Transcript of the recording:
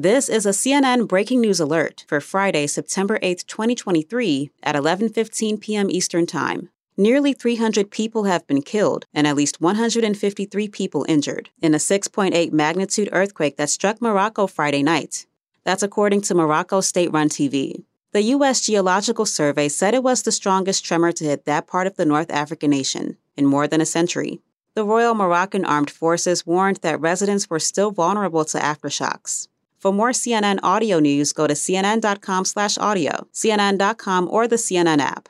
This is a CNN breaking news alert for Friday, September 8, 2023 at 11:15 p.m. Eastern Time. Nearly 300 people have been killed and at least 153 people injured in a 6.8 magnitude earthquake that struck Morocco Friday night. That's according to Morocco state-run TV. The U.S. Geological Survey said it was the strongest tremor to hit that part of the North African nation in more than a century. The Royal Moroccan Armed Forces warned that residents were still vulnerable to aftershocks. For more CNN audio news, go to cnn.com/audio, cnn.com, or the CNN app.